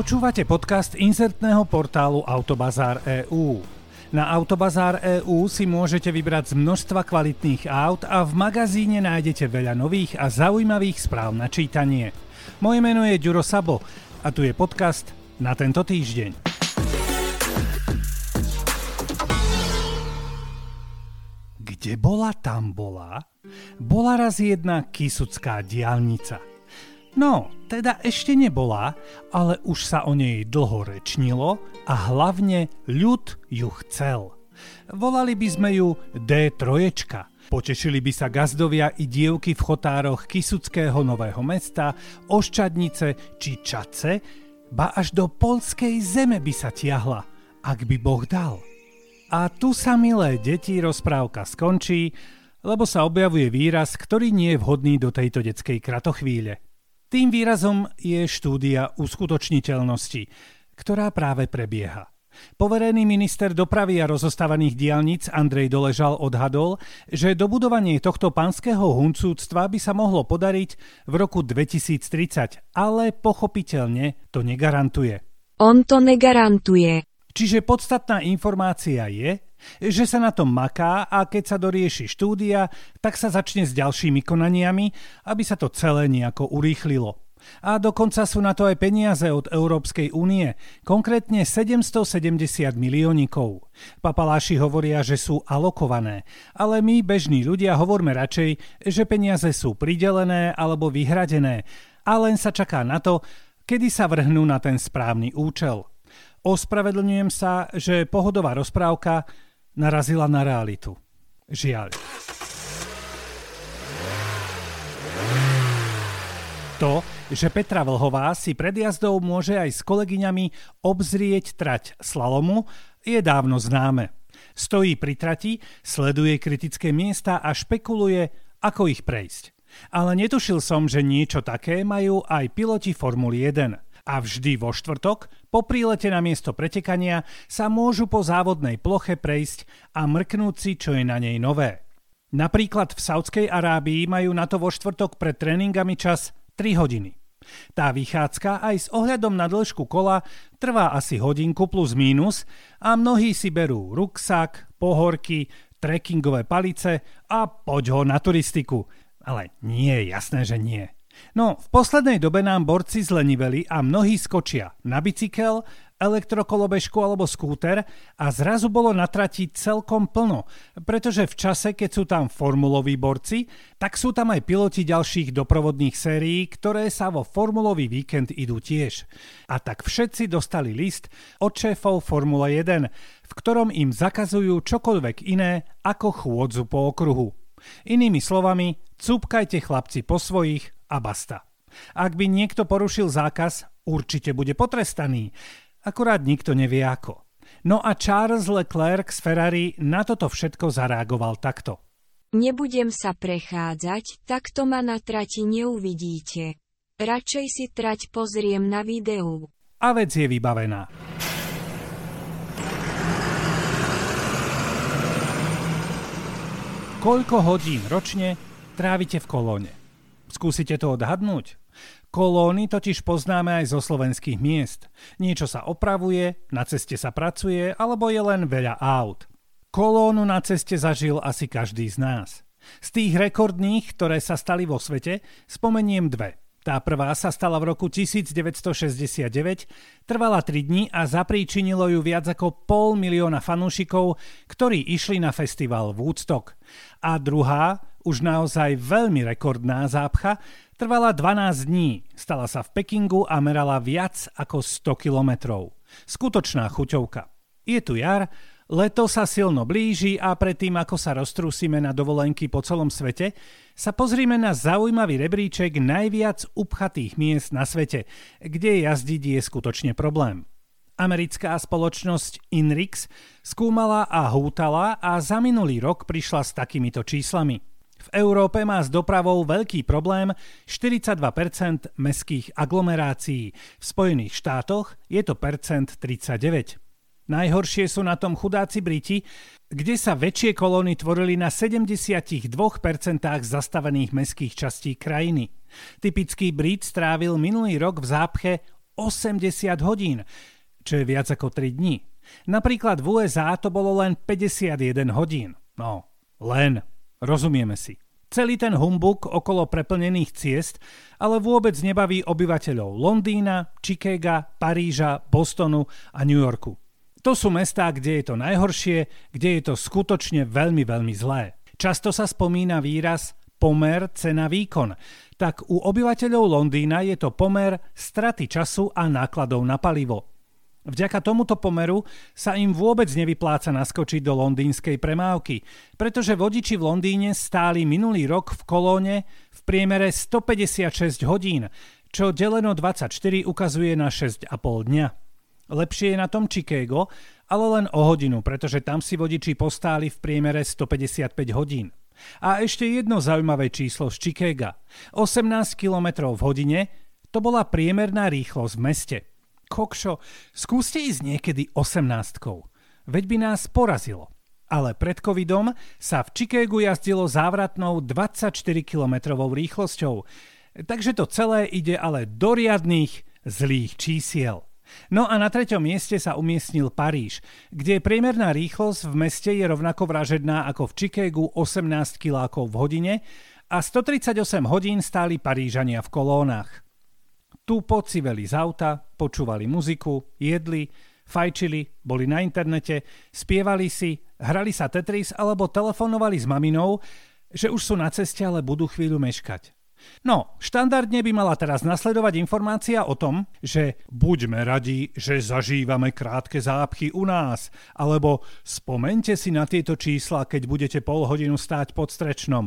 Počúvate podcast inzertného portálu Autobazár EU. Na Autobazár EU si môžete vybrať z množstva kvalitných aut a v magazíne nájdete veľa nových a zaujímavých správ na čítanie. Moje meno je Ďuro Sabo a tu je podcast na tento týždeň. Kde bola, tam bola. Bola raz jedna kisucká diálnica – No, teda ešte nebola, ale už sa o nej dlho rečnilo a hlavne ľud ju chcel. Volali by sme ju D3. Potešili by sa gazdovia i dievky v chotároch Kisuckého nového mesta, Oščadnice či Čace, ba až do polskej zeme by sa tiahla, ak by Boh dal. A tu sa, milé deti, rozprávka skončí, lebo sa objavuje výraz, ktorý nie je vhodný do tejto detskej kratochvíle – tým výrazom je štúdia uskutočniteľnosti, ktorá práve prebieha. Poverený minister dopravy a rozostávaných diálnic Andrej Doležal odhadol, že dobudovanie tohto pánskeho huncúctva by sa mohlo podariť v roku 2030, ale pochopiteľne to negarantuje. On to negarantuje. Čiže podstatná informácia je, že sa na tom maká a keď sa dorieši štúdia, tak sa začne s ďalšími konaniami, aby sa to celé nejako urýchlilo. A dokonca sú na to aj peniaze od Európskej únie, konkrétne 770 miliónikov. Papaláši hovoria, že sú alokované, ale my, bežní ľudia, hovorme radšej, že peniaze sú pridelené alebo vyhradené a len sa čaká na to, kedy sa vrhnú na ten správny účel. Ospravedlňujem sa, že pohodová rozprávka narazila na realitu. Žiaľ. To, že Petra Vlhová si pred jazdou môže aj s kolegyňami obzrieť trať slalomu, je dávno známe. Stojí pri trati, sleduje kritické miesta a špekuluje, ako ich prejsť. Ale netušil som, že niečo také majú aj piloti Formuly 1 a vždy vo štvrtok po prílete na miesto pretekania sa môžu po závodnej ploche prejsť a mrknúť si, čo je na nej nové. Napríklad v Saudskej Arábii majú na to vo štvrtok pred tréningami čas 3 hodiny. Tá vychádzka aj s ohľadom na dĺžku kola trvá asi hodinku plus mínus a mnohí si berú ruksak, pohorky, trekkingové palice a poď ho na turistiku. Ale nie, jasné, že nie. No, v poslednej dobe nám borci zleniveli a mnohí skočia na bicykel, elektrokolobežku alebo skúter a zrazu bolo na trati celkom plno, pretože v čase, keď sú tam formuloví borci, tak sú tam aj piloti ďalších doprovodných sérií, ktoré sa vo formulový víkend idú tiež. A tak všetci dostali list od šéfov Formule 1, v ktorom im zakazujú čokoľvek iné ako chôdzu po okruhu. Inými slovami, cúpkajte chlapci po svojich a basta. Ak by niekto porušil zákaz, určite bude potrestaný. Akurát nikto nevie ako. No a Charles Leclerc z Ferrari na toto všetko zareagoval takto. Nebudem sa prechádzať, takto ma na trati neuvidíte. Radšej si trať pozriem na videu. A vec je vybavená. Koľko hodín ročne trávite v kolóne? Skúsite to odhadnúť? Kolóny totiž poznáme aj zo slovenských miest. Niečo sa opravuje, na ceste sa pracuje, alebo je len veľa aut. Kolónu na ceste zažil asi každý z nás. Z tých rekordných, ktoré sa stali vo svete, spomeniem dve. Tá prvá sa stala v roku 1969, trvala 3 dní a zapríčinilo ju viac ako pol milióna fanúšikov, ktorí išli na festival Woodstock. A druhá, už naozaj veľmi rekordná zápcha, trvala 12 dní, stala sa v Pekingu a merala viac ako 100 kilometrov. Skutočná chuťovka. Je tu jar, Leto sa silno blíži a predtým, ako sa roztrúsime na dovolenky po celom svete, sa pozrime na zaujímavý rebríček najviac upchatých miest na svete, kde jazdiť je skutočne problém. Americká spoločnosť Inrix skúmala a hútala a za minulý rok prišla s takýmito číslami. V Európe má s dopravou veľký problém 42% mestských aglomerácií, v Spojených štátoch je to percent 39. Najhoršie sú na tom chudáci Briti, kde sa väčšie kolóny tvorili na 72% zastavených mestských častí krajiny. Typický Brit strávil minulý rok v zápche 80 hodín, čo je viac ako 3 dní. Napríklad v USA to bolo len 51 hodín. No, len, rozumieme si. Celý ten humbuk okolo preplnených ciest ale vôbec nebaví obyvateľov Londýna, Chicaga, Paríža, Bostonu a New Yorku. To sú mestá, kde je to najhoršie, kde je to skutočne veľmi, veľmi zlé. Často sa spomína výraz pomer cena výkon, tak u obyvateľov Londýna je to pomer straty času a nákladov na palivo. Vďaka tomuto pomeru sa im vôbec nevypláca naskočiť do londýnskej premávky, pretože vodiči v Londýne stáli minulý rok v kolóne v priemere 156 hodín, čo deleno 24 ukazuje na 6,5 dňa. Lepšie je na tom Chicago, ale len o hodinu, pretože tam si vodiči postáli v priemere 155 hodín. A ešte jedno zaujímavé číslo z Chicaga. 18 km v hodine to bola priemerná rýchlosť v meste – kokšo, skúste ísť niekedy 18 Veď by nás porazilo. Ale pred covidom sa v Chicagu jazdilo závratnou 24 km rýchlosťou. Takže to celé ide ale do riadných zlých čísiel. No a na treťom mieste sa umiestnil Paríž, kde priemerná rýchlosť v meste je rovnako vražedná ako v Chicagu 18 km v hodine a 138 hodín stáli Parížania v kolónach. Tu pociveli z auta, počúvali muziku, jedli, fajčili, boli na internete, spievali si, hrali sa Tetris alebo telefonovali s maminou, že už sú na ceste, ale budú chvíľu meškať. No, štandardne by mala teraz nasledovať informácia o tom, že buďme radi, že zažívame krátke zápchy u nás, alebo spomente si na tieto čísla, keď budete pol hodinu stáť pod strečnom.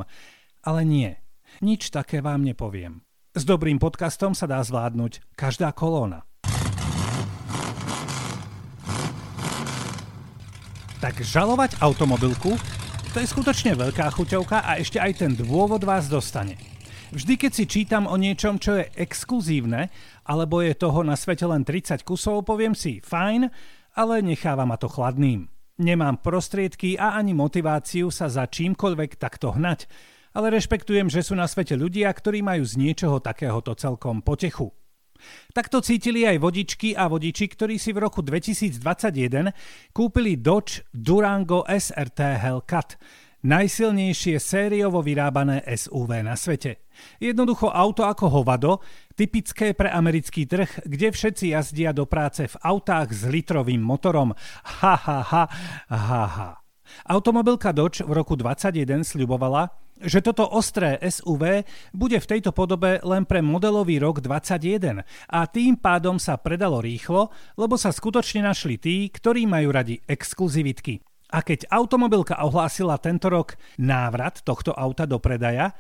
Ale nie, nič také vám nepoviem. S dobrým podcastom sa dá zvládnuť každá kolóna. Tak žalovať automobilku, to je skutočne veľká chuťovka a ešte aj ten dôvod vás dostane. Vždy, keď si čítam o niečom, čo je exkluzívne, alebo je toho na svete len 30 kusov, poviem si, fajn, ale necháva ma to chladným. Nemám prostriedky a ani motiváciu sa za čímkoľvek takto hnať ale rešpektujem, že sú na svete ľudia, ktorí majú z niečoho takéhoto celkom potechu. Takto cítili aj vodičky a vodiči, ktorí si v roku 2021 kúpili Dodge Durango SRT Hellcat, najsilnejšie sériovo vyrábané SUV na svete. Jednoducho auto ako hovado, typické pre americký trh, kde všetci jazdia do práce v autách s litrovým motorom. Ha ha ha ha ha. Automobilka Dodge v roku 2021 sľubovala, že toto ostré SUV bude v tejto podobe len pre modelový rok 21 a tým pádom sa predalo rýchlo, lebo sa skutočne našli tí, ktorí majú radi exkluzivitky. A keď automobilka ohlásila tento rok návrat tohto auta do predaja,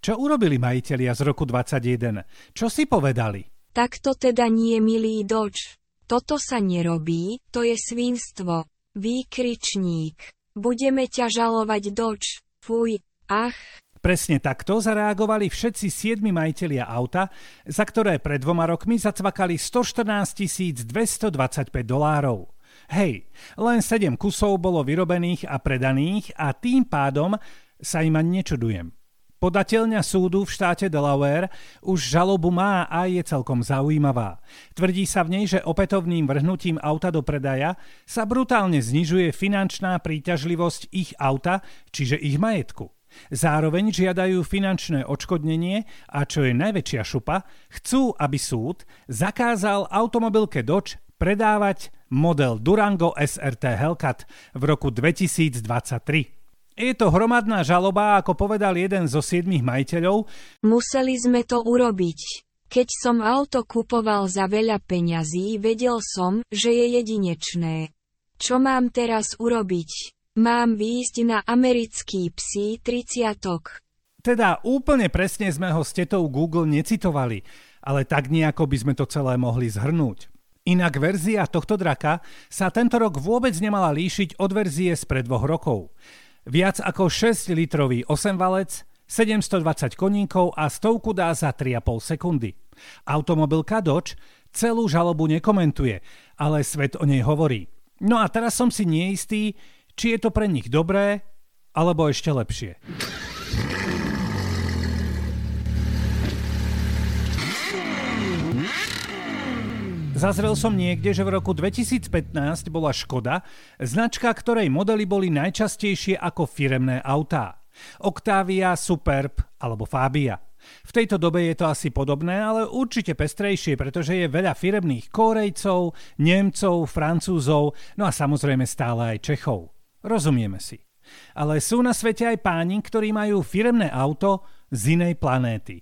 čo urobili majitelia z roku 21? Čo si povedali? Tak to teda nie, milý Dodge. Toto sa nerobí, to je svinstvo. Výkričník. Budeme ťa žalovať Dodge. Fuj, Ach. Presne takto zareagovali všetci siedmi majitelia auta, za ktoré pred dvoma rokmi zacvakali 114 225 dolárov. Hej, len 7 kusov bolo vyrobených a predaných a tým pádom sa im ani nečudujem. Podateľňa súdu v štáte Delaware už žalobu má a je celkom zaujímavá. Tvrdí sa v nej, že opätovným vrhnutím auta do predaja sa brutálne znižuje finančná príťažlivosť ich auta, čiže ich majetku. Zároveň žiadajú finančné odškodnenie a čo je najväčšia šupa, chcú, aby súd zakázal automobilke Dodge predávať model Durango SRT Hellcat v roku 2023. Je to hromadná žaloba, ako povedal jeden zo siedmých majiteľov. Museli sme to urobiť. Keď som auto kupoval za veľa peňazí, vedel som, že je jedinečné. Čo mám teraz urobiť? Mám výjsť na americký psí triciatok. Teda úplne presne sme ho s tetou Google necitovali, ale tak nejako by sme to celé mohli zhrnúť. Inak verzia tohto draka sa tento rok vôbec nemala líšiť od verzie spred dvoch rokov. Viac ako 6-litrový 8-valec, 720 koníkov a stovku dá za 3,5 sekundy. Automobilka Dodge celú žalobu nekomentuje, ale svet o nej hovorí. No a teraz som si neistý, či je to pre nich dobré, alebo ešte lepšie. Zazrel som niekde, že v roku 2015 bola Škoda, značka ktorej modely boli najčastejšie ako firemné autá. Octavia, Superb alebo Fabia. V tejto dobe je to asi podobné, ale určite pestrejšie, pretože je veľa firemných Korejcov, Nemcov, Francúzov, no a samozrejme stále aj Čechov. Rozumieme si. Ale sú na svete aj páni, ktorí majú firemné auto z inej planéty.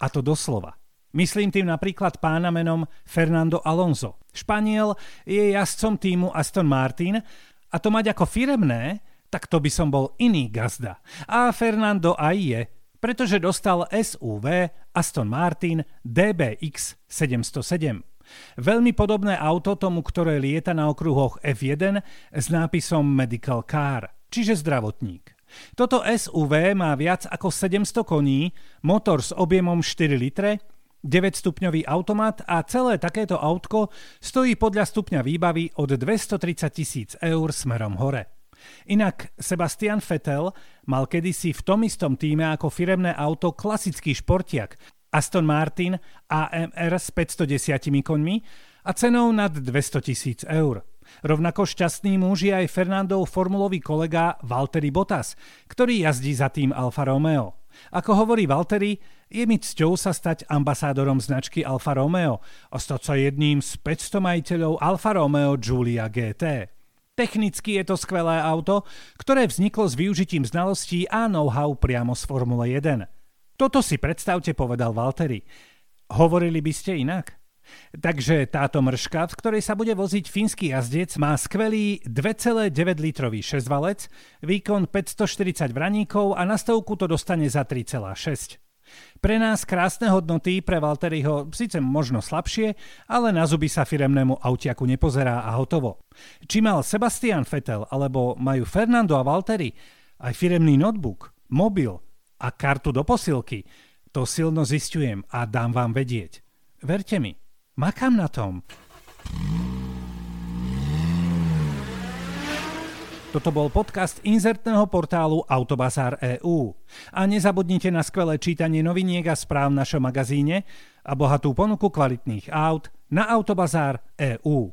A to doslova. Myslím tým napríklad pána menom Fernando Alonso. Španiel je jazdcom týmu Aston Martin a to mať ako firemné, tak to by som bol iný gazda. A Fernando aj je, pretože dostal SUV Aston Martin DBX 707. Veľmi podobné auto tomu, ktoré lieta na okruhoch F1 s nápisom Medical Car, čiže zdravotník. Toto SUV má viac ako 700 koní, motor s objemom 4 litre 9-stupňový automat a celé takéto autko stojí podľa stupňa výbavy od 230 tisíc eur smerom hore. Inak Sebastian Vettel mal kedysi v tom istom týme ako firemné auto klasický športiak Aston Martin AMR s 510 koňmi a cenou nad 200 tisíc eur. Rovnako šťastný muž je aj Fernandov formulový kolega Valtteri Bottas, ktorý jazdí za tým Alfa Romeo. Ako hovorí Valtteri, je mi cťou sa stať ambasádorom značky Alfa Romeo a stať sa jedným z 500 majiteľov Alfa Romeo Giulia GT. Technicky je to skvelé auto, ktoré vzniklo s využitím znalostí a know-how priamo z Formule 1. Toto si predstavte, povedal Valtteri. Hovorili by ste inak? Takže táto mrška, v ktorej sa bude voziť fínsky jazdec, má skvelý 2,9 litrový šesťvalec, výkon 540 vraníkov a na stovku to dostane za 3,6. Pre nás krásne hodnoty, pre Valteriho síce možno slabšie, ale na zuby sa firemnému autiaku nepozerá a hotovo. Či mal Sebastian Vettel alebo majú Fernando a Valtteri aj firemný notebook, mobil a kartu do posilky, to silno zistujem a dám vám vedieť. Verte mi, Makám na tom. Toto bol podcast inzertného portálu Autobazár EU. A nezabudnite na skvelé čítanie noviniek a správ v našom magazíne a bohatú ponuku kvalitných aut na Autobazár EU.